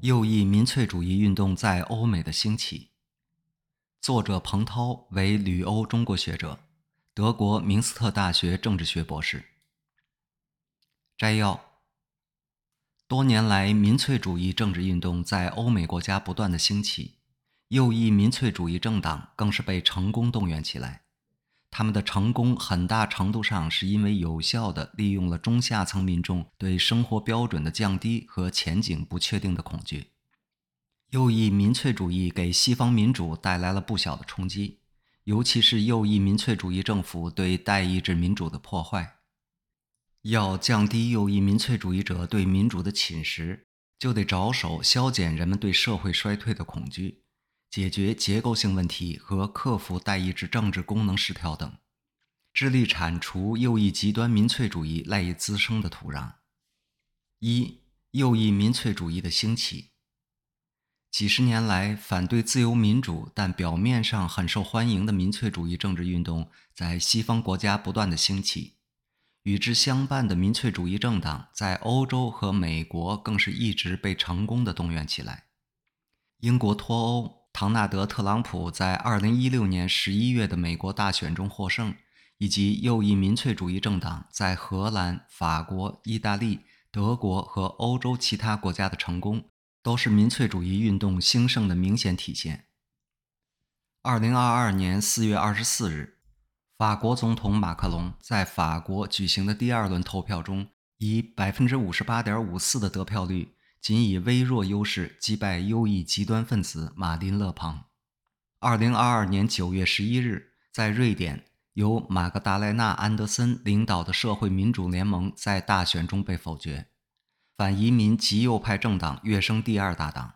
右翼民粹主义运动在欧美的兴起。作者彭涛为旅欧中国学者，德国明斯特大学政治学博士。摘要：多年来，民粹主义政治运动在欧美国家不断的兴起，右翼民粹主义政党更是被成功动员起来。他们的成功很大程度上是因为有效地利用了中下层民众对生活标准的降低和前景不确定的恐惧。右翼民粹主义给西方民主带来了不小的冲击，尤其是右翼民粹主义政府对代议制民主的破坏。要降低右翼民粹主义者对民主的侵蚀，就得着手消减人们对社会衰退的恐惧。解决结构性问题和克服代议制政治功能失调等，致力铲除右翼极端民粹主义赖以滋生的土壤。一、右翼民粹主义的兴起。几十年来，反对自由民主但表面上很受欢迎的民粹主义政治运动在西方国家不断的兴起，与之相伴的民粹主义政党在欧洲和美国更是一直被成功的动员起来。英国脱欧。唐纳德·特朗普在2016年11月的美国大选中获胜，以及右翼民粹主义政党在荷兰、法国、意大利、德国和欧洲其他国家的成功，都是民粹主义运动兴盛的明显体现。2022年4月24日，法国总统马克龙在法国举行的第二轮投票中，以58.54%的得票率。仅以微弱优势击败右翼极端分子马林·勒庞。二零二二年九月十一日，在瑞典，由马格达莱纳·安德森领导的社会民主联盟在大选中被否决。反移民极右派政党跃升第二大党。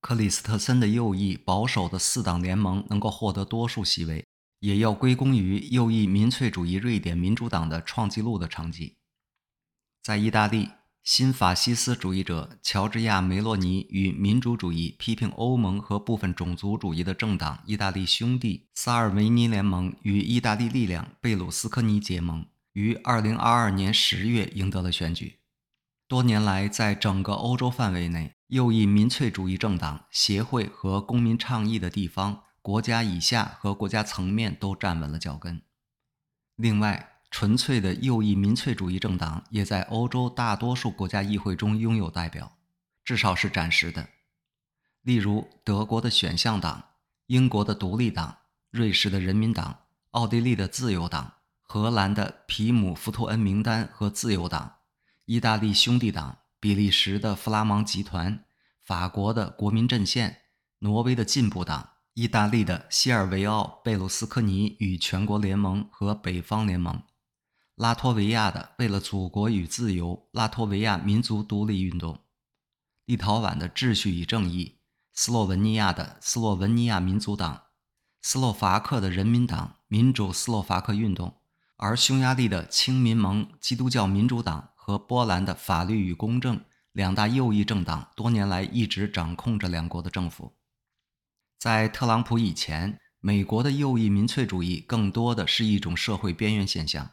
克里斯特森的右翼保守的四党联盟能够获得多数席位，也要归功于右翼民粹主义瑞典民主党的创纪录的成绩。在意大利。新法西斯主义者乔治亚·梅洛尼与民主主义批评欧盟和部分种族主义的政党意大利兄弟萨尔维尼联盟与意大利力量贝鲁斯科尼结盟，于2022年10月赢得了选举。多年来，在整个欧洲范围内，右翼民粹主义政党、协会和公民倡议的地方、国家以下和国家层面都站稳了脚跟。另外，纯粹的右翼民粹主义政党也在欧洲大多数国家议会中拥有代表，至少是暂时的。例如，德国的选项党、英国的独立党、瑞士的人民党、奥地利的自由党、荷兰的皮姆福托恩名单和自由党、意大利兄弟党、比利时的弗拉芒集团、法国的国民阵线、挪威的进步党、意大利的西尔维奥·贝鲁斯科尼与全国联盟和北方联盟。拉脱维亚的为了祖国与自由拉脱维亚民族独立运动，立陶宛的秩序与正义，斯洛文尼亚的斯洛文尼亚民族党，斯洛伐克的人民党民主斯洛伐克运动，而匈牙利的亲民盟基督教民主党和波兰的法律与公正两大右翼政党多年来一直掌控着两国的政府。在特朗普以前，美国的右翼民粹主义更多的是一种社会边缘现象。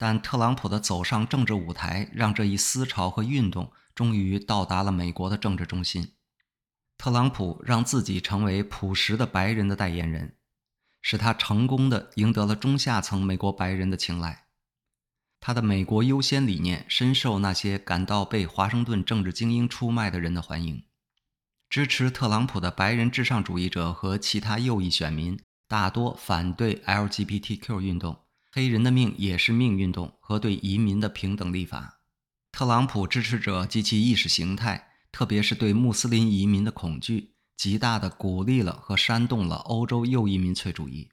但特朗普的走上政治舞台，让这一思潮和运动终于到达了美国的政治中心。特朗普让自己成为朴实的白人的代言人，使他成功的赢得了中下层美国白人的青睐。他的“美国优先”理念深受那些感到被华盛顿政治精英出卖的人的欢迎。支持特朗普的白人至上主义者和其他右翼选民大多反对 LGBTQ 运动。黑人的命也是命运动和对移民的平等立法，特朗普支持者及其意识形态，特别是对穆斯林移民的恐惧，极大地鼓励了和煽动了欧洲右翼民粹主义。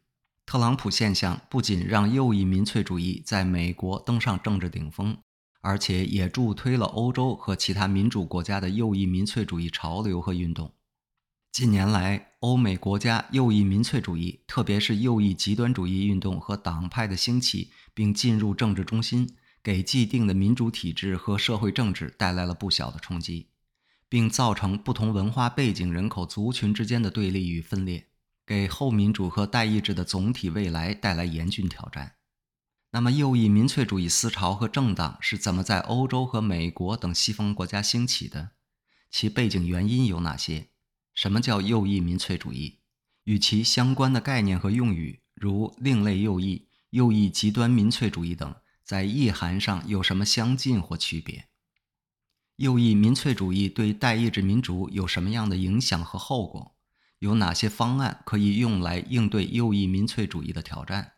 特朗普现象不仅让右翼民粹主义在美国登上政治顶峰，而且也助推了欧洲和其他民主国家的右翼民粹主义潮流和运动。近年来，欧美国家右翼民粹主义，特别是右翼极端主义运动和党派的兴起，并进入政治中心，给既定的民主体制和社会政治带来了不小的冲击，并造成不同文化背景人口族群之间的对立与分裂，给后民主和代议制的总体未来带来严峻挑战。那么，右翼民粹主义思潮和政党是怎么在欧洲和美国等西方国家兴起的？其背景原因有哪些？什么叫右翼民粹主义？与其相关的概念和用语，如另类右翼、右翼极端民粹主义等，在意涵上有什么相近或区别？右翼民粹主义对代议制民主有什么样的影响和后果？有哪些方案可以用来应对右翼民粹主义的挑战？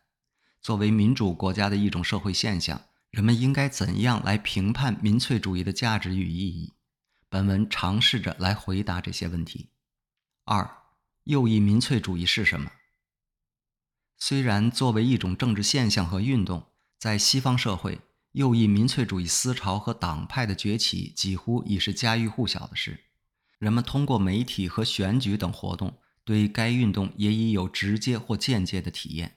作为民主国家的一种社会现象，人们应该怎样来评判民粹主义的价值与意义？本文尝试着来回答这些问题。二。右翼民粹主义是什么？虽然作为一种政治现象和运动，在西方社会，右翼民粹主义思潮和党派的崛起几乎已是家喻户晓的事。人们通过媒体和选举等活动，对该运动也已有直接或间接的体验。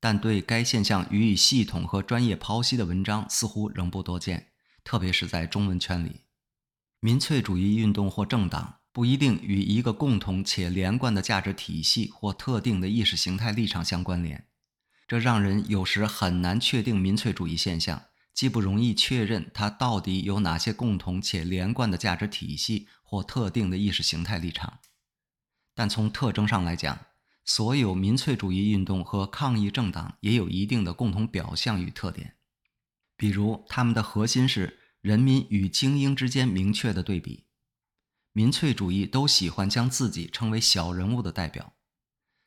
但对该现象予以系统和专业剖析的文章似乎仍不多见，特别是在中文圈里。民粹主义运动或政党。不一定与一个共同且连贯的价值体系或特定的意识形态立场相关联，这让人有时很难确定民粹主义现象，既不容易确认它到底有哪些共同且连贯的价值体系或特定的意识形态立场。但从特征上来讲，所有民粹主义运动和抗议政党也有一定的共同表象与特点，比如他们的核心是人民与精英之间明确的对比。民粹主义都喜欢将自己称为小人物的代表，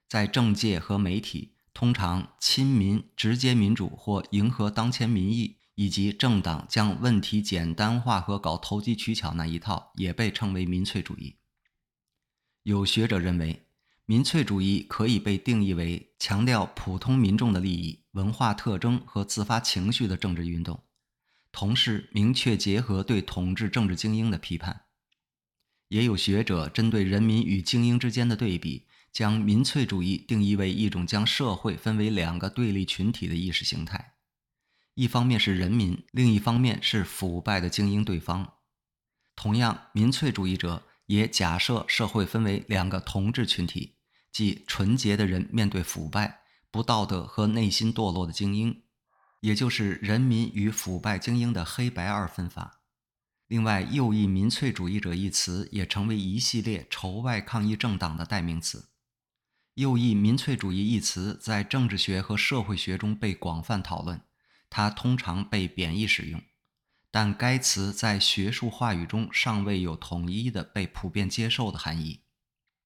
在政界和媒体，通常亲民、直接民主或迎合当前民意，以及政党将问题简单化和搞投机取巧那一套，也被称为民粹主义。有学者认为，民粹主义可以被定义为强调普通民众的利益、文化特征和自发情绪的政治运动，同时明确结合对统治政治精英的批判。也有学者针对人民与精英之间的对比，将民粹主义定义为一种将社会分为两个对立群体的意识形态，一方面是人民，另一方面是腐败的精英对方。同样，民粹主义者也假设社会分为两个同质群体，即纯洁的人面对腐败、不道德和内心堕落的精英，也就是人民与腐败精英的黑白二分法。另外，“右翼民粹主义者”一词也成为一系列仇外抗议政党的代名词。右翼民粹主义一词在政治学和社会学中被广泛讨论，它通常被贬义使用，但该词在学术话语中尚未有统一的被普遍接受的含义。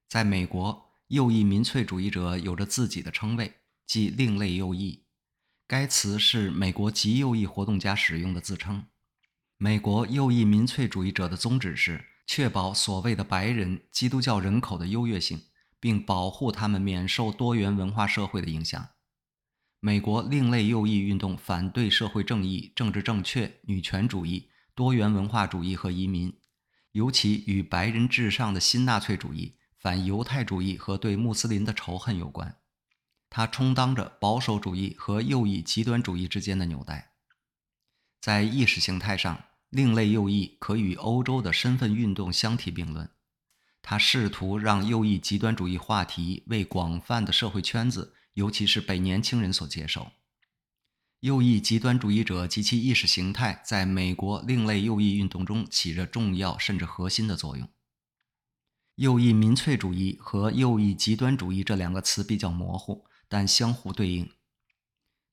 在美国，右翼民粹主义者有着自己的称谓，即“另类右翼”。该词是美国极右翼活动家使用的自称。美国右翼民粹主义者的宗旨是确保所谓的白人基督教人口的优越性，并保护他们免受多元文化社会的影响。美国另类右翼运动反对社会正义、政治正确、女权主义、多元文化主义和移民，尤其与白人至上的新纳粹主义、反犹太主义和对穆斯林的仇恨有关。它充当着保守主义和右翼极端主义之间的纽带。在意识形态上，另类右翼可与欧洲的身份运动相提并论，他试图让右翼极端主义话题为广泛的社会圈子，尤其是被年轻人所接受。右翼极端主义者及其意识形态在美国另类右翼运动中起着重要甚至核心的作用。右翼民粹主义和右翼极端主义这两个词比较模糊，但相互对应。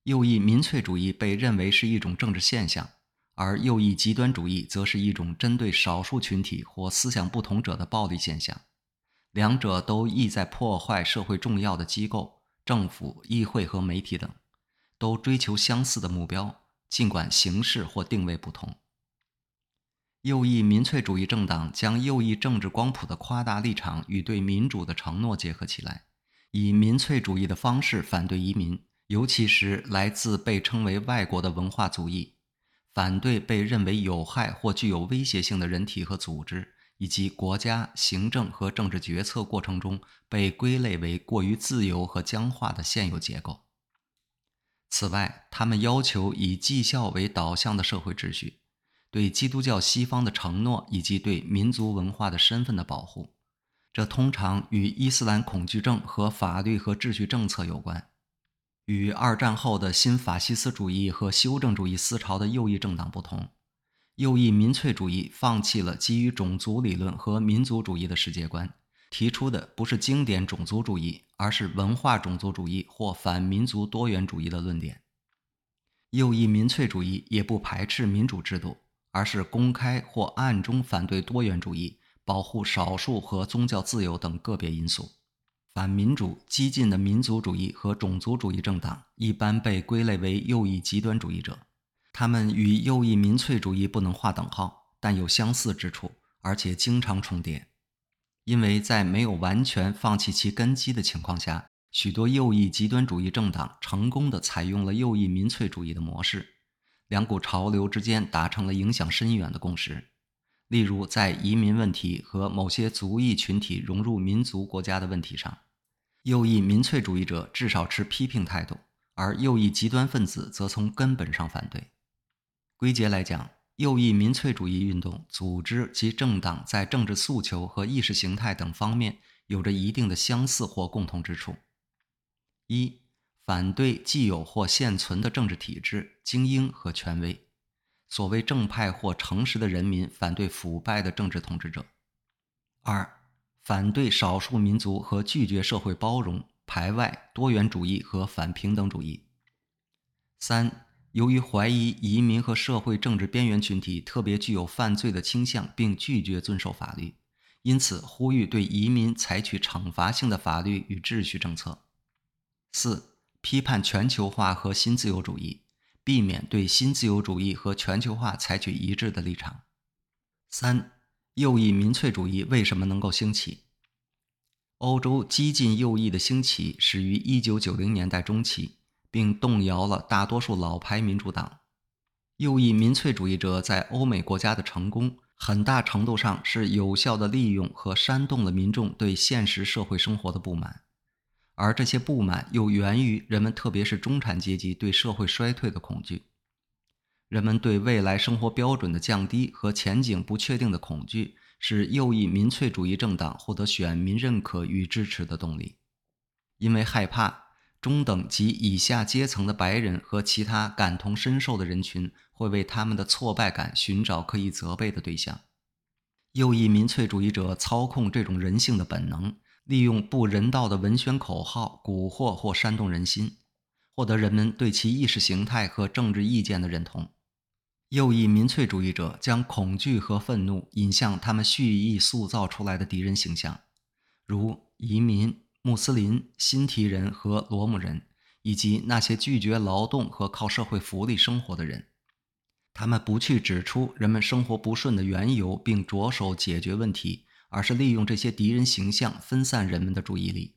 右翼民粹主义被认为是一种政治现象。而右翼极端主义则是一种针对少数群体或思想不同者的暴力现象，两者都意在破坏社会重要的机构、政府、议会和媒体等，都追求相似的目标，尽管形式或定位不同。右翼民粹主义政党将右翼政治光谱的夸大立场与对民主的承诺结合起来，以民粹主义的方式反对移民，尤其是来自被称为外国的文化族裔。反对被认为有害或具有威胁性的人体和组织，以及国家行政和政治决策过程中被归类为过于自由和僵化的现有结构。此外，他们要求以绩效为导向的社会秩序，对基督教西方的承诺以及对民族文化的身份的保护。这通常与伊斯兰恐惧症和法律和秩序政策有关。与二战后的新法西斯主义和修正主义思潮的右翼政党不同，右翼民粹主义放弃了基于种族理论和民族主义的世界观，提出的不是经典种族主义，而是文化种族主义或反民族多元主义的论点。右翼民粹主义也不排斥民主制度，而是公开或暗中反对多元主义、保护少数和宗教自由等个别因素。反民主、激进的民族主义和种族主义政党一般被归类为右翼极端主义者。他们与右翼民粹主义不能划等号，但有相似之处，而且经常重叠。因为在没有完全放弃其根基的情况下，许多右翼极端主义政党成功地采用了右翼民粹主义的模式，两股潮流之间达成了影响深远的共识。例如，在移民问题和某些族裔群体融入民族国家的问题上。右翼民粹主义者至少持批评态度，而右翼极端分子则从根本上反对。归结来讲，右翼民粹主义运动组织及政党在政治诉求和意识形态等方面有着一定的相似或共同之处：一、反对既有或现存的政治体制、精英和权威；所谓正派或诚实的人民反对腐败的政治统治者；二、反对少数民族和拒绝社会包容、排外、多元主义和反平等主义。三、由于怀疑移民和社会政治边缘群体特别具有犯罪的倾向，并拒绝遵守法律，因此呼吁对移民采取惩罚性的法律与秩序政策。四、批判全球化和新自由主义，避免对新自由主义和全球化采取一致的立场。三。右翼民粹主义为什么能够兴起？欧洲激进右翼的兴起始于1990年代中期，并动摇了大多数老牌民主党。右翼民粹主义者在欧美国家的成功，很大程度上是有效地利用和煽动了民众对现实社会生活的不满，而这些不满又源于人们，特别是中产阶级对社会衰退的恐惧。人们对未来生活标准的降低和前景不确定的恐惧，是右翼民粹主义政党获得选民认可与支持的动力。因为害怕中等及以下阶层的白人和其他感同身受的人群会为他们的挫败感寻找可以责备的对象，右翼民粹主义者操控这种人性的本能，利用不人道的文宣口号蛊惑或煽动人心，获得人们对其意识形态和政治意见的认同。右翼民粹主义者将恐惧和愤怒引向他们蓄意塑造出来的敌人形象，如移民、穆斯林、新提人和罗姆人，以及那些拒绝劳动和靠社会福利生活的人。他们不去指出人们生活不顺的缘由，并着手解决问题，而是利用这些敌人形象分散人们的注意力。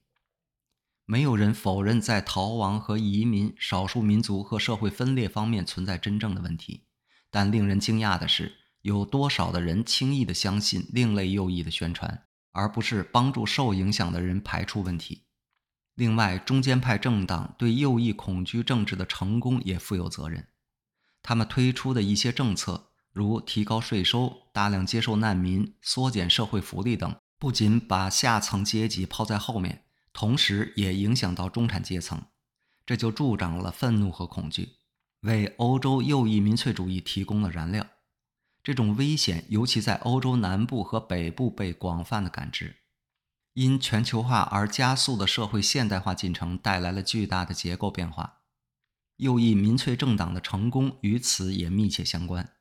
没有人否认在逃亡和移民、少数民族和社会分裂方面存在真正的问题。但令人惊讶的是，有多少的人轻易地相信另类右翼的宣传，而不是帮助受影响的人排除问题。另外，中间派政党对右翼恐惧政治的成功也负有责任。他们推出的一些政策，如提高税收、大量接受难民、缩减社会福利等，不仅把下层阶级抛在后面，同时也影响到中产阶层，这就助长了愤怒和恐惧。为欧洲右翼民粹主义提供了燃料，这种危险尤其在欧洲南部和北部被广泛的感知。因全球化而加速的社会现代化进程带来了巨大的结构变化，右翼民粹政党的成功与此也密切相关。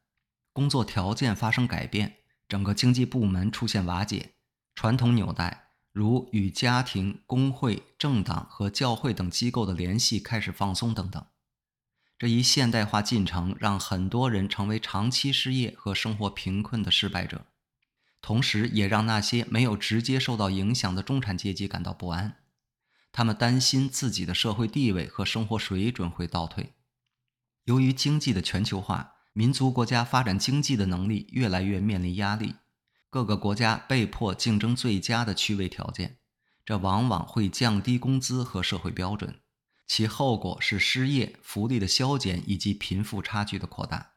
工作条件发生改变，整个经济部门出现瓦解，传统纽带如与家庭、工会、政党和教会等机构的联系开始放松等等。这一现代化进程让很多人成为长期失业和生活贫困的失败者，同时也让那些没有直接受到影响的中产阶级感到不安。他们担心自己的社会地位和生活水准会倒退。由于经济的全球化，民族国家发展经济的能力越来越面临压力，各个国家被迫竞争最佳的区位条件，这往往会降低工资和社会标准。其后果是失业、福利的削减以及贫富差距的扩大。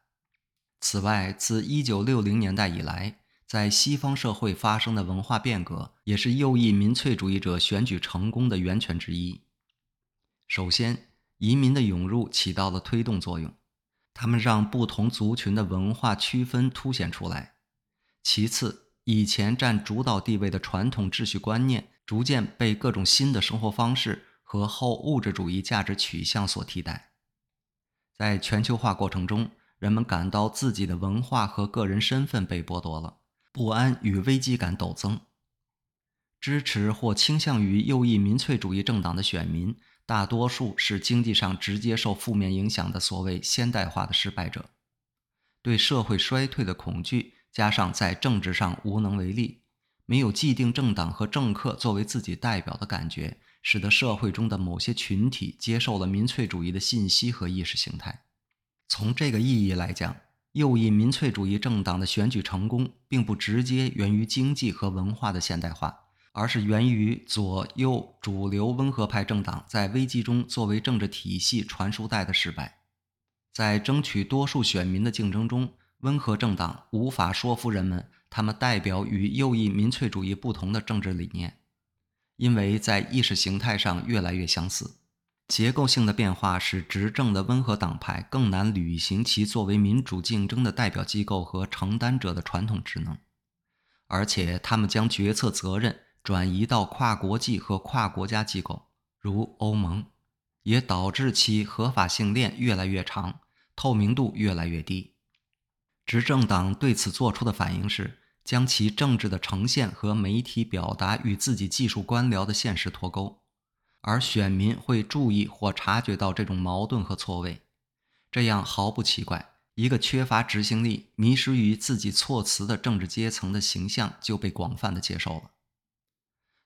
此外，自1960年代以来，在西方社会发生的文化变革，也是右翼民粹主义者选举成功的源泉之一。首先，移民的涌入起到了推动作用。他们让不同族群的文化区分凸显出来。其次，以前占主导地位的传统秩序观念，逐渐被各种新的生活方式和后物质主义价值取向所替代。在全球化过程中，人们感到自己的文化和个人身份被剥夺了，不安与危机感陡增。支持或倾向于右翼民粹主义政党的选民，大多数是经济上直接受负面影响的所谓现代化的失败者，对社会衰退的恐惧，加上在政治上无能为力，没有既定政党和政客作为自己代表的感觉，使得社会中的某些群体接受了民粹主义的信息和意识形态。从这个意义来讲，右翼民粹主义政党的选举成功，并不直接源于经济和文化的现代化。而是源于左右主流温和派政党在危机中作为政治体系传输带的失败，在争取多数选民的竞争中，温和政党无法说服人们他们代表与右翼民粹主义不同的政治理念，因为在意识形态上越来越相似。结构性的变化使执政的温和党派更难履行其作为民主竞争的代表机构和承担者的传统职能，而且他们将决策责任。转移到跨国际和跨国家机构，如欧盟，也导致其合法性链越来越长，透明度越来越低。执政党对此做出的反应是，将其政治的呈现和媒体表达与自己技术官僚的现实脱钩，而选民会注意或察觉到这种矛盾和错位。这样毫不奇怪，一个缺乏执行力、迷失于自己措辞的政治阶层的形象就被广泛的接受了。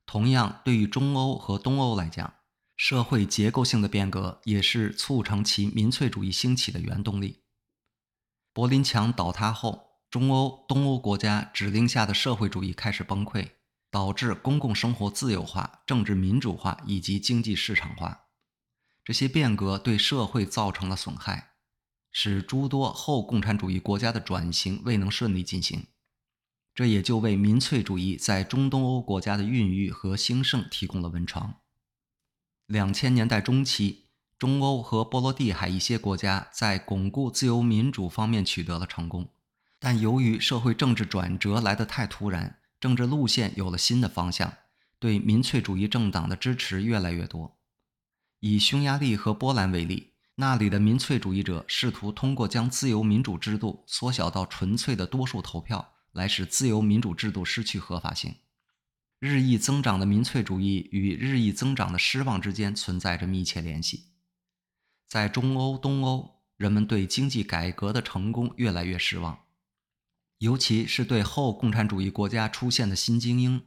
同样，对于中欧和东欧来讲，社会结构性的变革也是促成其民粹主义兴起的原动力。柏林墙倒塌后，中欧、东欧国家指令下的社会主义开始崩溃，导致公共生活自由化、政治民主化以及经济市场化。这些变革对社会造成了损害，使诸多后共产主义国家的转型未能顺利进行。这也就为民粹主义在中东欧国家的孕育和兴盛提供了温床。两千年代中期，中欧和波罗的海一些国家在巩固自由民主方面取得了成功，但由于社会政治转折来得太突然，政治路线有了新的方向，对民粹主义政党的支持越来越多。以匈牙利和波兰为例，那里的民粹主义者试图通过将自由民主制度缩小到纯粹的多数投票。来使自由民主制度失去合法性。日益增长的民粹主义与日益增长的失望之间存在着密切联系。在中欧、东欧，人们对经济改革的成功越来越失望，尤其是对后共产主义国家出现的新精英。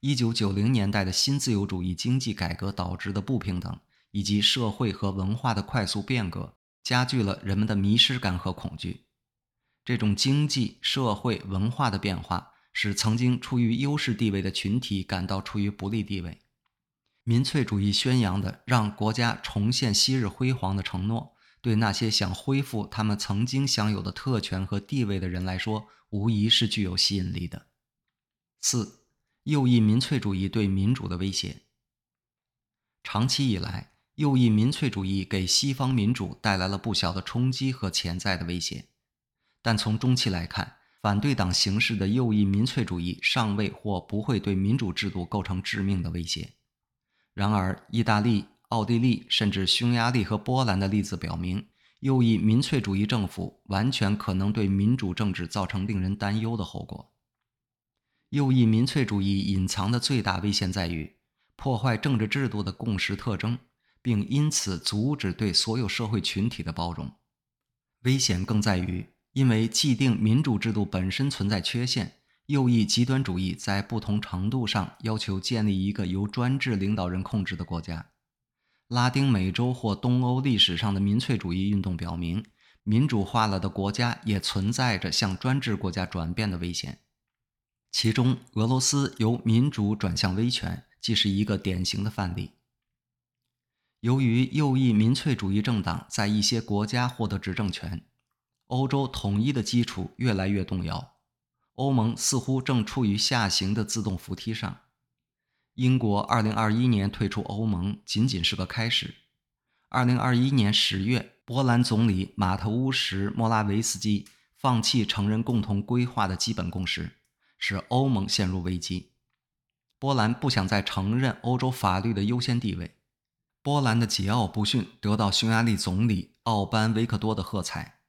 一九九零年代的新自由主义经济改革导致的不平等，以及社会和文化的快速变革，加剧了人们的迷失感和恐惧。这种经济社会文化的变化，使曾经处于优势地位的群体感到处于不利地位。民粹主义宣扬的让国家重现昔日辉煌的承诺，对那些想恢复他们曾经享有的特权和地位的人来说，无疑是具有吸引力的。四、右翼民粹主义对民主的威胁。长期以来，右翼民粹主义给西方民主带来了不小的冲击和潜在的威胁。但从中期来看，反对党形式的右翼民粹主义尚未或不会对民主制度构成致命的威胁。然而，意大利、奥地利甚至匈牙利和波兰的例子表明，右翼民粹主义政府完全可能对民主政治造成令人担忧的后果。右翼民粹主义隐藏的最大危险在于破坏政治制度的共识特征，并因此阻止对所有社会群体的包容。危险更在于。因为既定民主制度本身存在缺陷，右翼极端主义在不同程度上要求建立一个由专制领导人控制的国家。拉丁美洲或东欧历史上的民粹主义运动表明，民主化了的国家也存在着向专制国家转变的危险。其中，俄罗斯由民主转向威权，既是一个典型的范例。由于右翼民粹主义政党在一些国家获得执政权。欧洲统一的基础越来越动摇，欧盟似乎正处于下行的自动扶梯上。英国2021年退出欧盟仅仅是个开始。2021年10月，波兰总理马特乌什·莫拉维斯基放弃承认共同规划的基本共识，使欧盟陷入危机。波兰不想再承认欧洲法律的优先地位。波兰的桀骜不驯得到匈牙利总理奥班维克多的喝彩。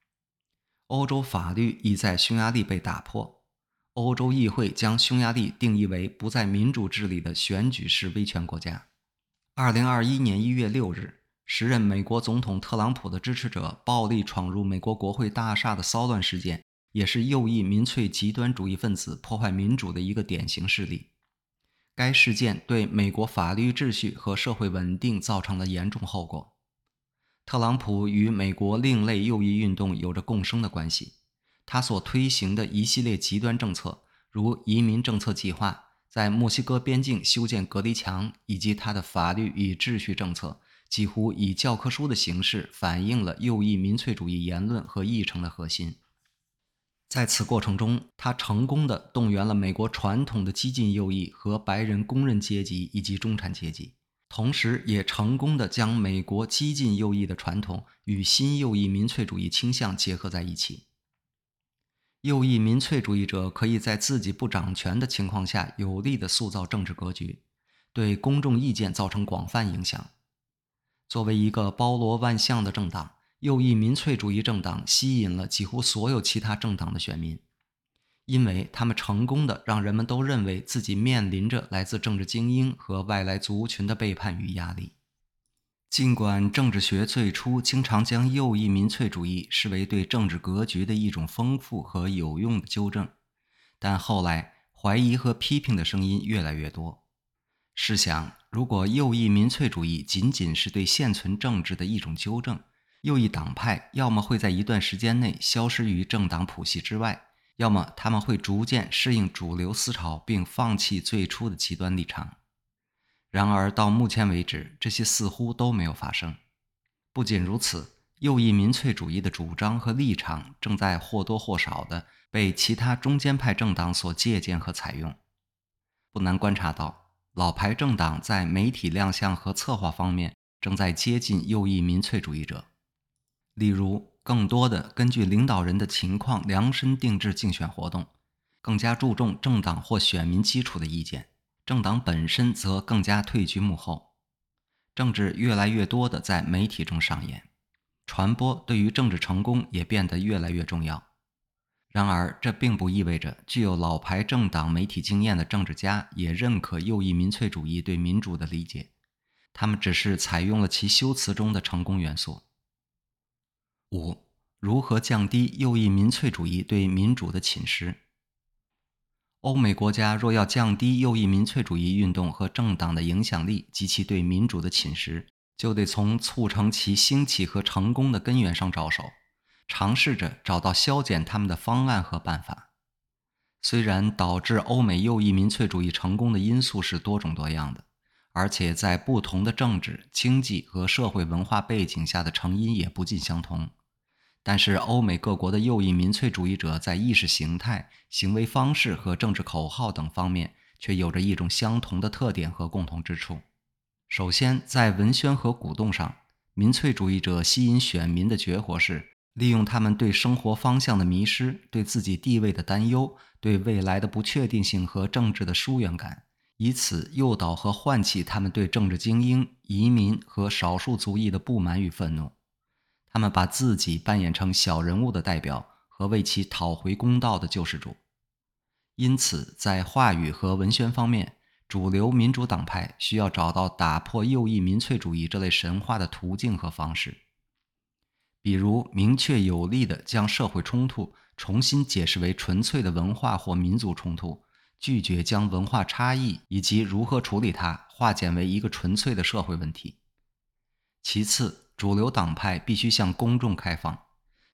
欧洲法律已在匈牙利被打破。欧洲议会将匈牙利定义为不在民主治理的选举式威权国家。二零二一年一月六日。时任美国总统特朗普的支持者暴力闯入美国国会大厦的骚乱事件，也是右翼民粹极端主义分子破坏民主的一个典型事例。该事件对美国法律秩序和社会稳定造成了严重后果。特朗普与美国另类右翼运动有着共生的关系，他所推行的一系列极端政策，如移民政策计划、在墨西哥边境修建隔离墙，以及他的法律与秩序政策。几乎以教科书的形式反映了右翼民粹主义言论和议程的核心。在此过程中，他成功的动员了美国传统的激进右翼和白人工人阶级以及中产阶级，同时也成功的将美国激进右翼的传统与新右翼民粹主义倾向结合在一起。右翼民粹主义者可以在自己不掌权的情况下有力的塑造政治格局，对公众意见造成广泛影响。作为一个包罗万象的政党，右翼民粹主义政党吸引了几乎所有其他政党的选民，因为他们成功的让人们都认为自己面临着来自政治精英和外来族群的背叛与压力。尽管政治学最初经常将右翼民粹主义视为对政治格局的一种丰富和有用的纠正，但后来怀疑和批评的声音越来越多。试想，如果右翼民粹主义仅仅是对现存政治的一种纠正，右翼党派要么会在一段时间内消失于政党谱系之外，要么他们会逐渐适应主流思潮，并放弃最初的极端立场。然而，到目前为止，这些似乎都没有发生。不仅如此，右翼民粹主义的主张和立场正在或多或少地被其他中间派政党所借鉴和采用。不难观察到。老牌政党在媒体亮相和策划方面正在接近右翼民粹主义者，例如，更多的根据领导人的情况量身定制竞选活动，更加注重政党或选民基础的意见；政党本身则更加退居幕后。政治越来越多的在媒体中上演，传播对于政治成功也变得越来越重要。然而，这并不意味着具有老牌政党媒体经验的政治家也认可右翼民粹主义对民主的理解。他们只是采用了其修辞中的成功元素。五、如何降低右翼民粹主义对民主的侵蚀？欧美国家若要降低右翼民粹主义运动和政党的影响力及其对民主的侵蚀，就得从促成其兴起和成功的根源上着手。尝试着找到消减他们的方案和办法。虽然导致欧美右翼民粹主义成功的因素是多种多样的，而且在不同的政治、经济和社会文化背景下的成因也不尽相同，但是欧美各国的右翼民粹主义者在意识形态、行为方式和政治口号等方面却有着一种相同的特点和共同之处。首先，在文宣和鼓动上，民粹主义者吸引选民的绝活是。利用他们对生活方向的迷失、对自己地位的担忧、对未来的不确定性和政治的疏远感，以此诱导和唤起他们对政治精英、移民和少数族裔的不满与愤怒。他们把自己扮演成小人物的代表和为其讨回公道的救世主。因此，在话语和文宣方面，主流民主党派需要找到打破右翼民粹主义这类神话的途径和方式。比如，明确有力地将社会冲突重新解释为纯粹的文化或民族冲突，拒绝将文化差异以及如何处理它化简为一个纯粹的社会问题。其次，主流党派必须向公众开放，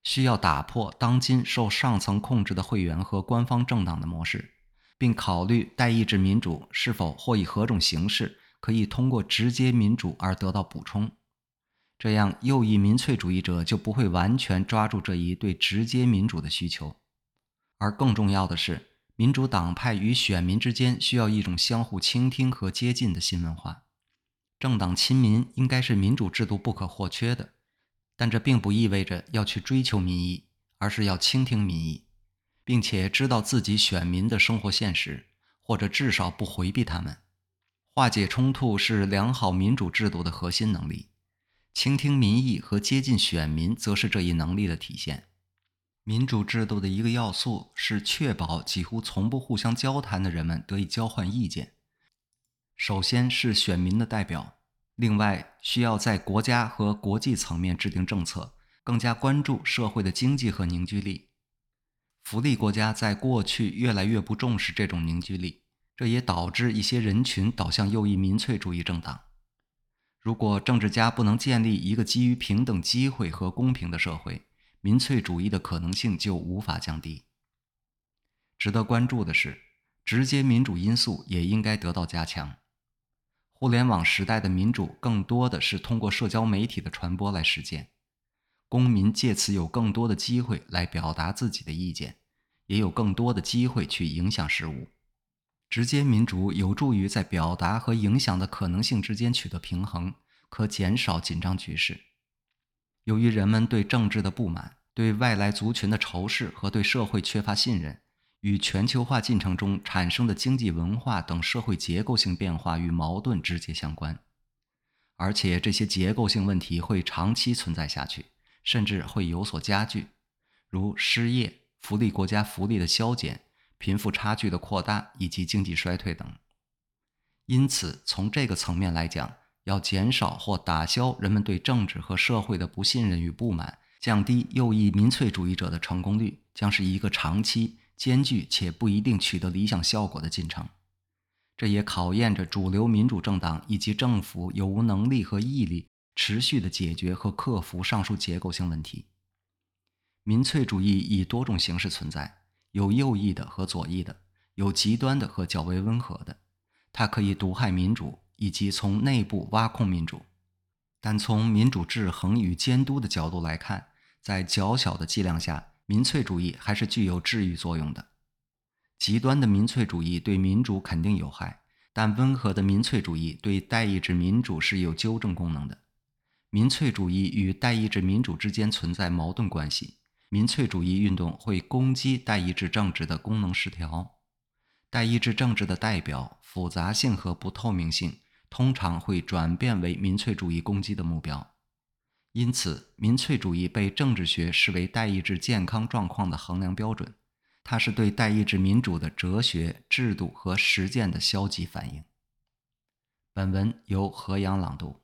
需要打破当今受上层控制的会员和官方政党的模式，并考虑代议制民主是否或以何种形式可以通过直接民主而得到补充。这样，右翼民粹主义者就不会完全抓住这一对直接民主的需求。而更重要的是，民主党派与选民之间需要一种相互倾听和接近的新文化。政党亲民应该是民主制度不可或缺的，但这并不意味着要去追求民意，而是要倾听民意，并且知道自己选民的生活现实，或者至少不回避他们。化解冲突是良好民主制度的核心能力，倾听民意和接近选民则是这一能力的体现。民主制度的一个要素是确保几乎从不互相交谈的人们得以交换意见。首先是选民的代表，另外需要在国家和国际层面制定政策，更加关注社会的经济和凝聚力。福利国家在过去越来越不重视这种凝聚力。这也导致一些人群导向右翼民粹主义政党。如果政治家不能建立一个基于平等机会和公平的社会，民粹主义的可能性就无法降低。值得关注的是，直接民主因素也应该得到加强。互联网时代的民主更多的是通过社交媒体的传播来实现，公民借此有更多的机会来表达自己的意见，也有更多的机会去影响事物。直接民主有助于在表达和影响的可能性之间取得平衡，可减少紧张局势。由于人们对政治的不满、对外来族群的仇视和对社会缺乏信任，与全球化进程中产生的经济、文化等社会结构性变化与矛盾直接相关，而且这些结构性问题会长期存在下去，甚至会有所加剧，如失业、福利国家福利的削减。贫富差距的扩大以及经济衰退等，因此从这个层面来讲，要减少或打消人们对政治和社会的不信任与不满，降低右翼民粹主义者的成功率，将是一个长期艰巨且不一定取得理想效果的进程。这也考验着主流民主政党以及政府有无能力和毅力持续的解决和克服上述结构性问题。民粹主义以多种形式存在。有右翼的和左翼的，有极端的和较为温和的，它可以毒害民主以及从内部挖空民主。但从民主制衡与监督的角度来看，在较小的剂量下，民粹主义还是具有治愈作用的。极端的民粹主义对民主肯定有害，但温和的民粹主义对代议制民主是有纠正功能的。民粹主义与代议制民主之间存在矛盾关系。民粹主义运动会攻击代议制政治的功能失调，代议制政治的代表复杂性和不透明性通常会转变为民粹主义攻击的目标。因此，民粹主义被政治学视为代议制健康状况的衡量标准，它是对代议制民主的哲学、制度和实践的消极反应。本文由何阳朗读。